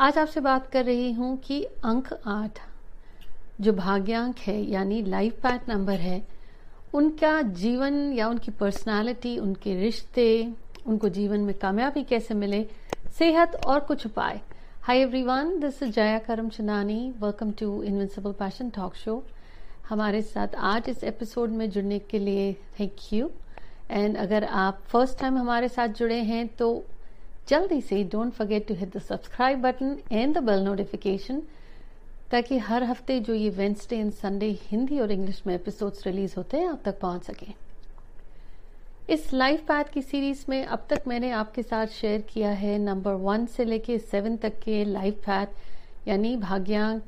आज आपसे बात कर रही हूँ कि अंक आठ, जो भाग्यांक है, यानी लाइफ पाथ नंबर है, उनका जीवन या उनकी पर्सनालिटी उनके रिश्ते, उनको जीवन में कामयाबी कैसे मिले, सेहत और कुछ उपाय। Hi everyone this is Jaya Karam Chanani welcome to invincible passion talk show हमारे साथ आज इस एपिसोड में जुड़ने के लिए थैंक यू एंड अगर आप फ़र्स्ट टाइम हमारे साथ जुड़े हैं तो जल्दी से don't forget to hit the subscribe button and the bell notification ताकि हर हफ़्ते जो ये वेंसडे एंड संडे हिंदी और इंग्लिश में एपिसोड्स रिलीज़ होते हैं, आप तक पहुँच सके। इस लाइफ पैथ की सीरीज़ में अब तक मैंने आपके साथ शेयर किया है नंबर वन से लेके सेवन तक के लाइफ पैथ यानी भाग्यांक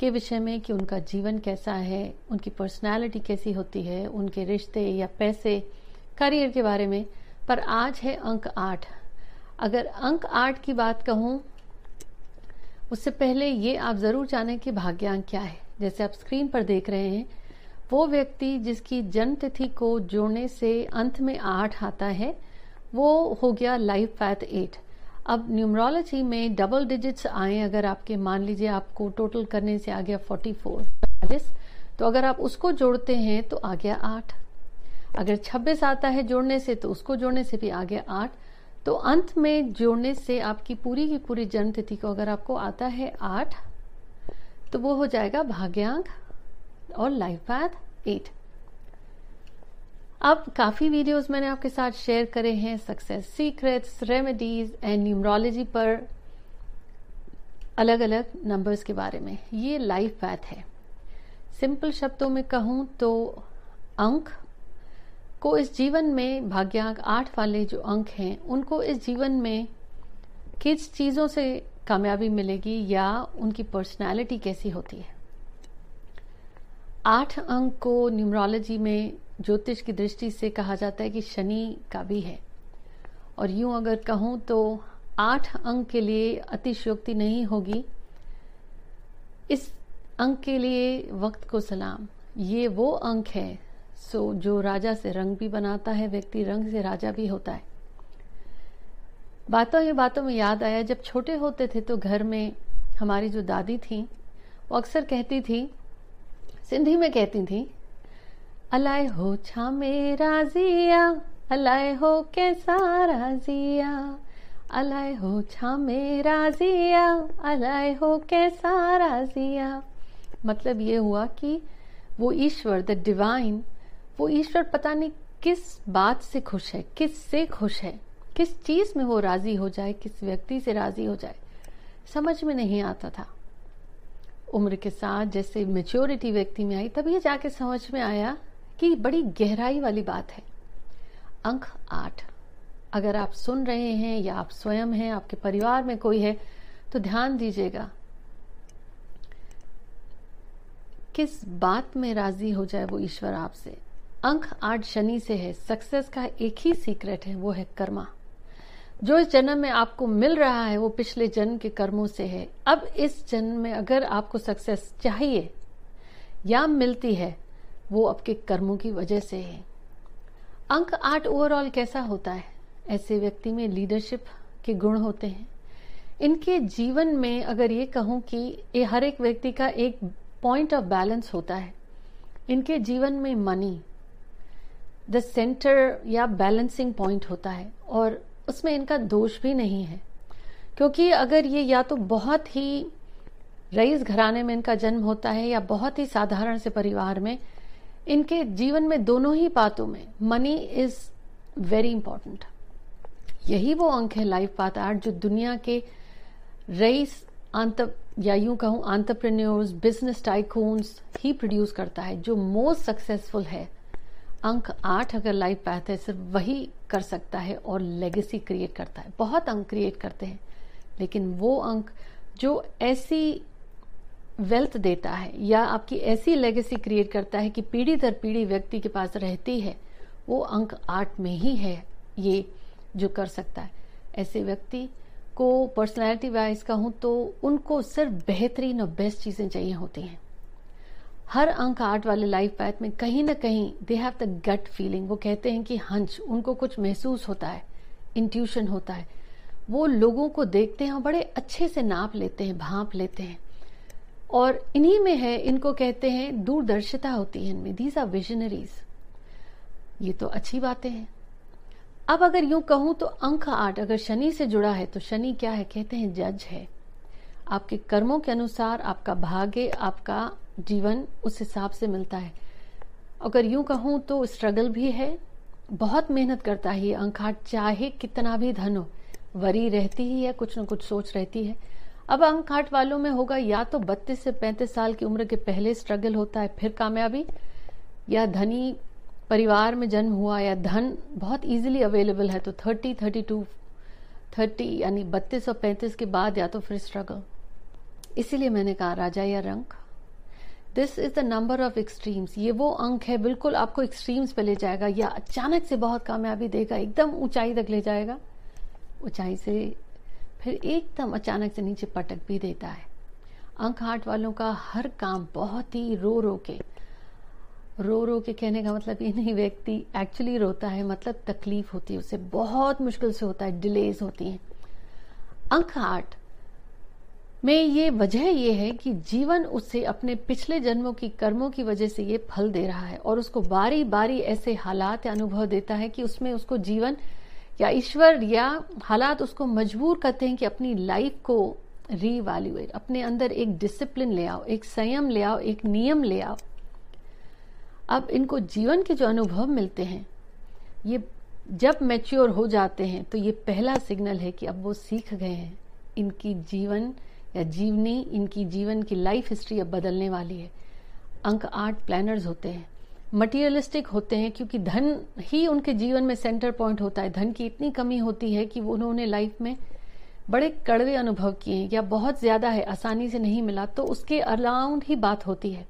के विषय में कि उनका जीवन कैसा है, उनकी पर्सनालिटी कैसी होती है, उनके रिश्ते या पैसे करियर के बारे में। पर आज है अंक आठ। अगर अंक आठ की बात कहूँ, उससे पहले ये आप ज़रूर जानें कि भाग्यांक क्या है। जैसे आप स्क्रीन पर देख रहे हैं, वो व्यक्ति जिसकी जन्म तिथि को जोड़ने से अंत में आठ आता है, वो हो गया लाइफ पैथ एट अब न्यूमरोलॉजी में डबल डिजिट्स आए, अगर आपके मान लीजिए आपको टोटल करने से आ गया फोर्टी फोर चालीस तो अगर आप उसको जोड़ते हैं तो आ गया आठ। अगर छब्बीस आता है जोड़ने से तो उसको जोड़ने से भी आ गया आठ। तो अंत में जोड़ने से आपकी पूरी की पूरी जन्म तिथि को अगर आपको आता है आठ तो वो हो जाएगा भाग्यांक और लाइफ पैथ एट अब काफ़ी वीडियोस मैंने आपके साथ शेयर करे हैं success secrets remedies and numerology पर अलग अलग नंबर्स के बारे में। ये लाइफ पैथ है। सिंपल शब्दों में कहूँ तो अंक को इस जीवन में भाग्यांक आठ वाले जो अंक हैं, उनको इस जीवन में किस चीज़ों से कामयाबी मिलेगी या उनकी पर्सनालिटी कैसी होती है? आठ अंक को न्यूमरोलॉजी में ज्योतिष की दृष्टि से कहा जाता है कि शनि का भी है। और यूँ अगर कहूँ तो आठ अंक के लिए अतिशयोक्ति नहीं होगी। इस अंक के लिए वक्त को सलाम। ये वो अंक है सो जो राजा से रंग भी बनाता है, व्यक्ति रंग से राजा भी होता है। बातों ही बातों में याद आया, जब छोटे होते थे तो घर में हमारी जो दादी थी, वो अक्सर कहती थी, सिंधी में कहती थी अलाय हो छा मेरा जिया अलाय हो कैसा राजिया अलाय हो छा मेरा जिया अलाय हो कैसा राजिया। मतलब ये हुआ कि वो ईश्वर द डिवाइन वो ईश्वर पता नहीं किस बात से खुश है किस से खुश है, किस चीज़ में वो राज़ी हो जाए, किस व्यक्ति से राज़ी हो जाए, समझ में नहीं आता था। उम्र के साथ जैसे मेच्योरिटी व्यक्ति में आई ये जाके समझ में आया कि बड़ी गहराई वाली बात है। अंक आठ। अगर आप सुन रहे हैं या आप स्वयं हैं, आपके परिवार में कोई है तो ध्यान दीजिएगा, किस बात में राज़ी हो जाए वो ईश्वर आपसे? अंक आठ शनि से है सक्सेस का एक ही सीक्रेट है, वो है कर्मा। जो इस जन्म में आपको मिल रहा है, वो पिछले जन्म के कर्मों से है। अब इस जन्म में अगर आपको सक्सेस चाहिए, या मिलती है, वो आपके कर्मों की वजह से है। अंक आठ ओवरऑल कैसा होता है? ऐसे व्यक्ति में लीडरशिप के गुण होते हैं। इनके जीवन में अगर ये कहूँ कि ये हर एक व्यक्ति का एक पॉइंट ऑफ़ बैलेंस होता है। इनके जीवन में मनी द सेंटर या बैलेंसिंग पॉइंट होता है और उसमें इनका दोष भी नहीं है। क्योंकि अगर ये या तो बहुत ही रईस घराने में इनका जन्म होता है या बहुत ही साधारण से परिवार में, इनके जीवन में दोनों ही बातों में मनी इज़ वेरी इंपॉर्टेंट यही वो अंक है लाइफ पाथ आर्ट जो दुनिया के रईस आंत, या यूँ कहूँ आंतरप्रेन्योर्स बिज़नेस टाइकून्स ही प्रोड्यूस करता है, जो मोस्ट सक्सेसफुल है। अंक आठ अगर लाइफ पैथ है, सिर्फ़ वही कर सकता है और लेगेसी क्रिएट करता है। बहुत अंक क्रिएट करते हैं, लेकिन वो अंक जो ऐसी वेल्थ देता है या आपकी ऐसी लेगेसी क्रिएट करता है कि पीढ़ी दर पीढ़ी व्यक्ति के पास रहती है, वो अंक आठ में ही है ये जो कर सकता है। ऐसे व्यक्ति को पर्सनैलिटी वाइज कहूँ तो उनको सिर्फ़ बेहतरीन और बेस्ट चीज़ें चाहिए होती हैं। हर अंक आठ वाले लाइफ पैथ में कहीं ना कहीं they have the gut feeling वो कहते हैं कि हंच उनको कुछ महसूस होता है इंट्यूशन होता है। वो लोगों को देखते हैं और बड़े अच्छे से नाप लेते हैं, भाप लेते हैं। और इन्हीं में है, इनको कहते हैं दूरदर्शिता होती है इनमें। दीज आर विजनरीज ये तो अच्छी बातें हैं। अब अगर यूँ कहूँ तो अंक आठ अगर शनि से जुड़ा है तो शनि क्या है? कहते हैं जज है। आपके कर्मों के अनुसार आपका भाग्य, आपका जीवन उस हिसाब से मिलता है। अगर यूँ कहूँ तो स्ट्रगल भी है बहुत मेहनत करता है ये अंक आठ चाहे कितना भी धन हो। वरी रहती ही है कुछ न कुछ सोच रहती है। अब अंक आठ वालों में होगा या तो 32 से 35 साल की उम्र के पहले स्ट्रगल होता है फिर कामयाबी या धनी परिवार में जन्म हुआ या धन बहुत इजीली अवेलेबल है तो 30, 32, 30 यानी 32 और 35 के बाद या तो फिर स्ट्रगल इसीलिए मैंने कहा राजा या रंग this is the number of extremes ये वो अंक है, बिल्कुल आपको एक्सट्रीम्स पे ले जाएगा। या अचानक से बहुत कामयाबी देगा, एकदम ऊंचाई तक ले जाएगा। ऊंचाई से फिर एकदम अचानक से नीचे पटक भी देता है। अंक हार्ट वालों का हर काम बहुत ही रो रो के। रो रो के कहने का मतलब ये नहीं, व्यक्ति एक्चुअली रोता है मतलब तकलीफ़ होती है, उसे बहुत मुश्किल से होता है डिलेज होती हैं। अंक हार्ट में ये वजह ये है कि जीवन उसे अपने पिछले जन्मों की कर्मों की वजह से ये फल दे रहा है और उसको बारी बारी ऐसे हालात या अनुभव देता है कि उसमें उसको जीवन या ईश्वर या हालात उसको मजबूर करते हैं कि अपनी लाइफ को रीवैल्यूएट अपने अंदर एक डिसिप्लिन ले आओ, एक संयम ले आओ, एक नियम ले आओ। अब इनको जीवन के जो अनुभव मिलते हैं, ये जब मैच्योर हो जाते हैं तो ये पहला सिग्नल है कि अब वो सीख गए हैं। इनकी जीवन या जीवनी इनकी जीवन की लाइफ हिस्ट्री अब बदलने वाली है। अंक आठ प्लानर्स होते हैं। मटीरियलिस्टिक होते हैं क्योंकि धन ही उनके जीवन में सेंटर पॉइंट होता है। धन की इतनी कमी होती है कि उन्होंने लाइफ में बड़े कड़वे अनुभव किए हैं। या बहुत ज़्यादा है, आसानी से नहीं मिला तो उसके अराउंड ही बात होती है।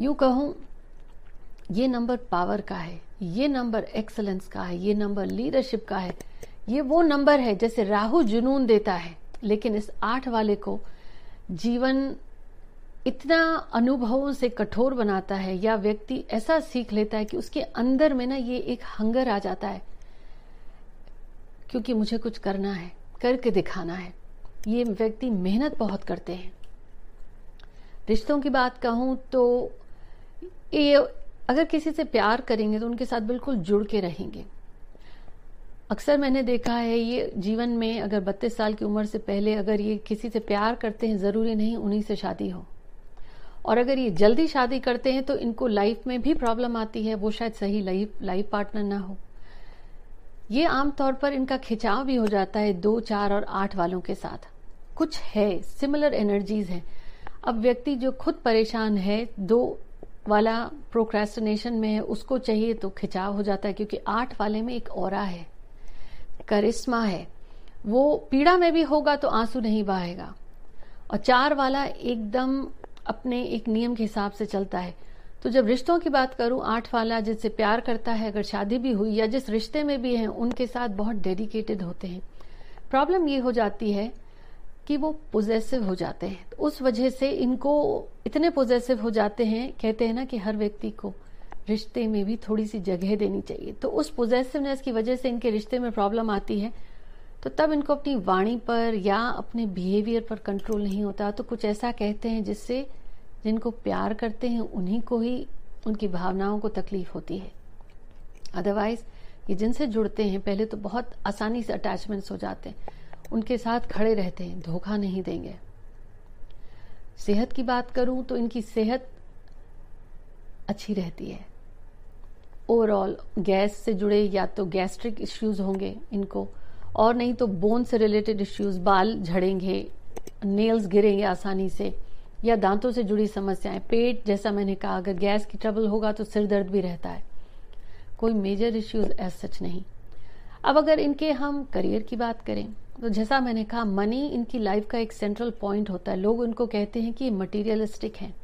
यू कहूँ, ये नंबर पावर का है, ये नंबर एक्सलेंस का है, ये नंबर लीडरशिप का है। ये वो नंबर है जैसे राहु जुनून देता है। लेकिन इस आठ वाले को जीवन इतना अनुभवों से कठोर बनाता है या व्यक्ति ऐसा सीख लेता है कि उसके अंदर में ना ये एक हंगर आ जाता है, क्योंकि मुझे कुछ करना है, करके दिखाना है। ये व्यक्ति मेहनत बहुत करते हैं। रिश्तों की बात कहूँ तो ये अगर किसी से प्यार करेंगे तो उनके साथ बिल्कुल जुड़ के रहेंगे। अक्सर मैंने देखा है, ये जीवन में अगर बत्तीस साल की उम्र से पहले अगर ये किसी से प्यार करते हैं, ज़रूरी नहीं उन्हीं से शादी हो। और अगर ये जल्दी शादी करते हैं तो इनको लाइफ में भी प्रॉब्लम आती है, वो शायद सही लाइफ लाइफ पार्टनर ना हो। ये आमतौर पर इनका खिंचाव भी हो जाता है दो, चार और आठ वालों के साथ। कुछ है सिमिलर एनर्जीज है। अब व्यक्ति जो खुद परेशान है, दो वाला प्रोक्रेस्टिनेशन में है, उसको चाहिए तो खिंचाव हो जाता है, क्योंकि आठ वाले में एक और है। करिश्मा है। वो पीड़ा में भी होगा तो आँसू नहीं बहेगा और चार वाला एकदम अपने एक नियम के हिसाब से चलता है। तो जब रिश्तों की बात करूँ, आठ वाला जिससे प्यार करता है, अगर शादी भी हुई या जिस रिश्ते में भी है, उनके साथ बहुत डेडिकेटेड होते हैं। प्रॉब्लम ये हो जाती है कि वो पोजेसिव हो जाते हैं। तो उस वजह से इनको इतने पोजेसिव हो जाते हैं, कहते हैं ना कि हर व्यक्ति को रिश्ते में भी थोड़ी सी जगह देनी चाहिए। तो उस पोजेसिवनेस की वजह से इनके रिश्ते में प्रॉब्लम आती है। तो तब इनको अपनी वाणी पर या अपने बिहेवियर पर कंट्रोल नहीं होता। तो कुछ ऐसा कहते हैं जिससे जिनको प्यार करते हैं, उन्हीं को ही उनकी भावनाओं को तकलीफ़ होती है। अदरवाइज़ ये जिनसे जुड़ते हैं, पहले तो बहुत आसानी से अटैचमेंट्स हो जाते हैं। उनके साथ खड़े रहते हैं, धोखा नहीं देंगे। सेहत की बात करूँ तो इनकी सेहत अच्छी रहती है। ओवरऑल गैस से जुड़े या तो गैस्ट्रिक इश्यूज़ होंगे इनको, और नहीं तो बोन से रिलेटेड इश्यूज़ बाल झड़ेंगे नेल्स गिरेंगे आसानी से, या दांतों से जुड़ी समस्याएँ, पेट, जैसा मैंने कहा, अगर गैस की ट्रबल होगा तो सिर दर्द भी रहता है। कोई मेजर इश्यूज़ एज सच नहीं। अब अगर इनके हम करियर की बात करें तो जैसा मैंने कहा मनी इनकी लाइफ का एक सेंट्रल पॉइंट होता है। लोग इनको कहते हैं कि मटीरियलिस्टिक हैं।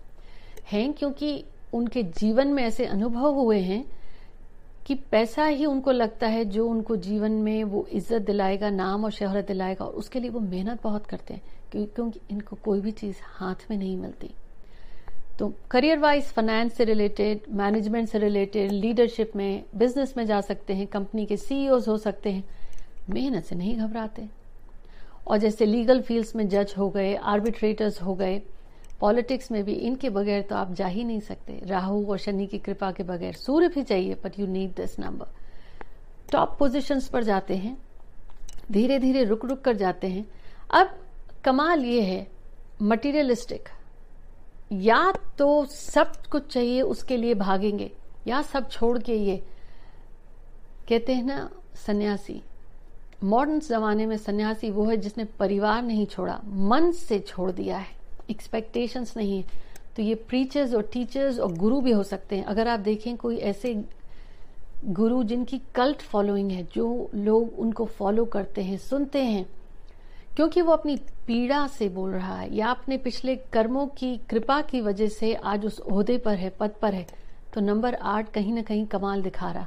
हैं क्योंकि उनके जीवन में ऐसे अनुभव हुए हैं कि पैसा ही उनको लगता है जो उनको जीवन में वो इज़्ज़त दिलाएगा, नाम और शहरत दिलाएगा, और उसके लिए वो मेहनत बहुत करते हैं क्योंकि इनको कोई भी चीज़ हाथ में नहीं मिलती। तो करियर वाइज फाइनेंस से रिलेटेड मैनेजमेंट से रिलेटेड लीडरशिप में बिज़नेस में जा सकते हैं कंपनी के सीईओ हो सकते हैं, मेहनत से नहीं घबराते। और जैसे लीगल फील्ड्स में जज हो गए आर्बिट्रेटर्स हो गए पॉलिटिक्स में भी इनके बगैर तो आप जा ही नहीं सकते। राहु और शनि की कृपा के बगैर सूर्य भी चाहिए but you need this number top positions पर जाते हैं। धीरे धीरे रुक रुक कर जाते हैं। अब कमाल ये है मटीरियलिस्टिक या तो सब कुछ चाहिए, उसके लिए भागेंगे, या सब छोड़ के ये। कहते हैं ना, सन्यासी। मॉडर्न जमाने में सन्यासी वो है जिसने परिवार नहीं छोड़ा, मन से छोड़ दिया है। एक्सपेक्टेशंस नहीं है। तो ये प्रीचर्स और टीचर्स और गुरु भी हो सकते हैं। अगर आप देखें कोई ऐसे गुरु जिनकी कल्ट फॉलोइंग है, जो लोग उनको फॉलो करते हैं, सुनते हैं, क्योंकि वो अपनी पीड़ा से बोल रहा है, या अपने पिछले कर्मों की कृपा की वजह से आज उस ओहदे पर है, पद पर है तो नंबर आठ कहीं ना कहीं कमाल दिखा रहा।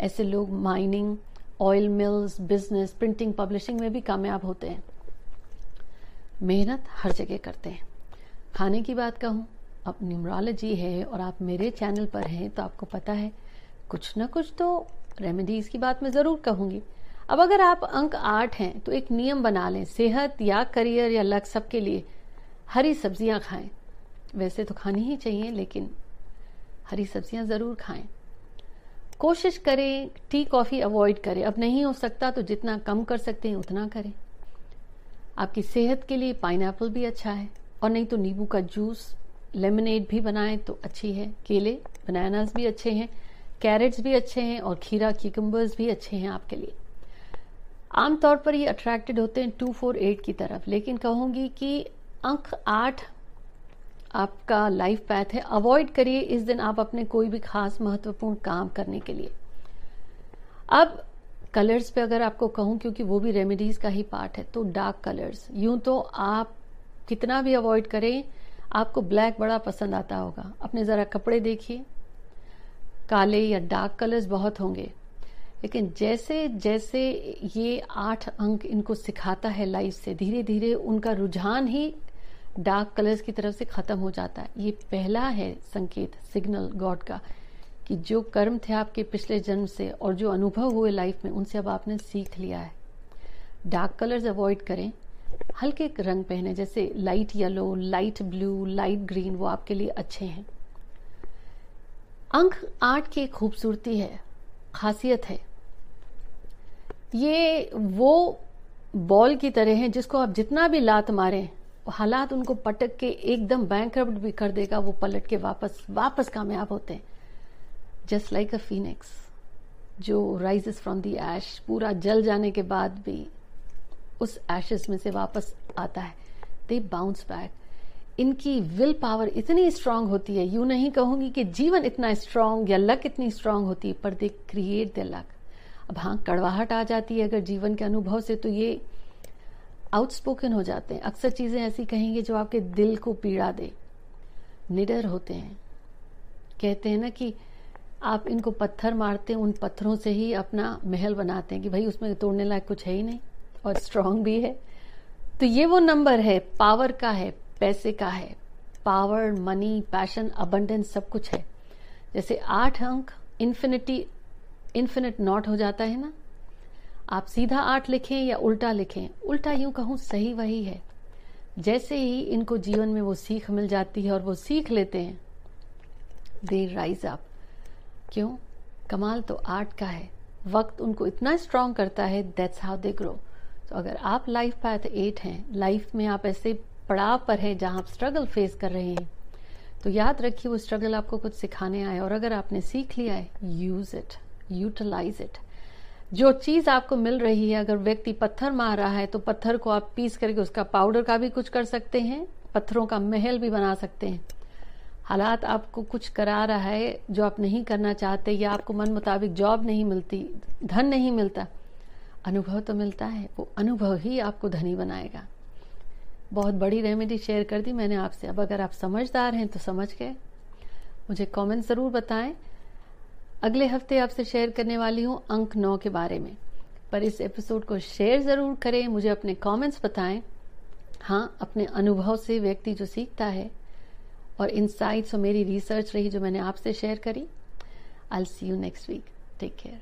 ऐसे लोग mining oil mills business printing publishing में भी कामयाब होते हैं। मेहनत हर जगह करते हैं। खाने की बात कहूँ, अब न्यूमरोलॉजी है और आप मेरे चैनल पर हैं तो आपको पता है, कुछ ना कुछ तो रेमेडीज की बात मैं ज़रूर कहूँगी। अब अगर आप अंक आठ हैं तो एक नियम बना लें, सेहत या करियर या लक सबके लिए, हरी सब्ज़ियाँ खाएँ। वैसे तो खानी ही चाहिए, लेकिन हरी सब्ज़ियाँ ज़रूर खाएँ। कोशिश करें टी कॉफ़ी अवॉइड करें। अब नहीं हो सकता तो जितना कम कर सकते हैं, उतना करें। आपकी सेहत के लिए पाइन भी अच्छा है। और नहीं तो नींबू का जूस लेमनेड भी बनाएँ तो अच्छी है। केले बनानास भी अच्छे हैं कैरेट्स भी अच्छे हैं और खीरा क्यूकम्बर्स भी अच्छे हैं आपके लिए। आमतौर पर ये अट्रैक्टेड होते हैं टू फोर एट की तरफ़, लेकिन कहूँगी कि अंक आठ आपका लाइफ पैथ है। अवॉइड करिए इस दिन आप अपने कोई भी खास महत्वपूर्ण काम करने के लिए। अब कलर्स पे अगर आपको कहूँ, क्योंकि वो भी रेमेडीज का ही पार्ट है तो डार्क कलर्स यूँ तो आप कितना भी अवॉइड करें, आपको ब्लैक बड़ा पसंद आता होगा। अपने ज़रा कपड़े देखिए। काले या डार्क कलर्स बहुत होंगे। लेकिन जैसे जैसे ये आठ अंक इनको सिखाता है लाइफ से धीरे धीरे उनका रुझान ही डार्क कलर्स की तरफ़ से खत्म हो जाता है। ये पहला है संकेत सिग्नल गॉड का, कि जो कर्म थे आपके पिछले जन्म से और जो अनुभव हुए लाइफ में, उनसे अब आपने सीख लिया है। डार्क कलर्स अवॉइड करें। हल्के रंग पहने, जैसे light yellow light blue light green वो आपके लिए अच्छे हैं। अंक आठ की खूबसूरती है, खासियत है। ये वो बॉल की तरह है जिसको आप जितना भी लात मारें, हालात उनको पटक के एकदम बैंक भी कर देगा, वो पलट के वापस वापस कामयाब होते हैं। जस्ट लाइक अ फीनिक्स जो राइजेस फ्रॉम दी एश पूरा जल जाने के बाद भी उस एशेस में से वापस आता है। दे बाउंस बैक इनकी विल पावर इतनी स्ट्रांग होती है। यू नहीं कहूँगी कि जीवन इतना स्ट्रांग या लक इतनी स्ट्रांग होती है, पर दे क्रिएट द लक अब हाँ कड़वाहट आ जाती है अगर जीवन के अनुभव से तो ये आउटस्पोकन हो जाते हैं। अक्सर चीज़ें ऐसी कहेंगे जो आपके दिल को पीड़ा दे। निडर होते हैं। कहते हैं ना कि आप इनको पत्थर मारते हैं, उन पत्थरों से ही अपना महल बनाते हैं कि भाई उसमें तोड़ने लायक कुछ है ही नहीं। और स्ट्रांग भी है। तो ये वो नंबर है पावर का है, पैसे का है। पावर मनी पैशन अबंडेंस सब कुछ है। जैसे आठ अंक इन्फिनिटी इन्फिनिट नॉट हो जाता है ना? आप सीधा आठ लिखें या उल्टा लिखें। उल्टा यूँ कहूँ सही वही है। जैसे ही इनको जीवन में वो सीख मिल जाती है और वो सीख लेते हैं दे राइज अप क्यों? कमाल तो आर्ट का है। वक्त उनको इतना स्ट्रांग करता है दैट्स हाउ दे ग्रो तो अगर आप लाइफ पैथ एट हैं लाइफ में आप ऐसे पड़ाव पर हैं जहाँ आप स्ट्रगल फेस कर रहे हैं तो याद रखिए वो स्ट्रगल आपको कुछ सिखाने आए और अगर आपने सीख लिया है यूज़ इट यूटिलाइज इट जो चीज़ आपको मिल रही है, अगर व्यक्ति पत्थर मार रहा है तो पत्थर को आप पीस करके उसका पाउडर का भी कुछ कर सकते हैं, पत्थरों का महल भी बना सकते हैं। हालात आपको कुछ करा रहा है जो आप नहीं करना चाहते या आपको मन मुताबिक जॉब नहीं मिलती, धन नहीं मिलता अनुभव तो मिलता है, वो अनुभव ही आपको धनी बनाएगा। बहुत बड़ी रेमेडी शेयर कर दी मैंने आपसे। अब अगर आप समझदार हैं तो समझ गए। मुझे कमेंट ज़रूर बताएँ। अगले हफ़्ते आपसे शेयर करने वाली हूँ अंक नौ के बारे में। पर इस एपिसोड को शेयर ज़रूर करें, मुझे अपने कमेंट्स बताएँ। हाँ अपने अनुभव से व्यक्ति जो सीखता है और इनसाइट्स और मेरी रिसर्च रही जो मैंने आपसे शेयर करी। I see you next week take care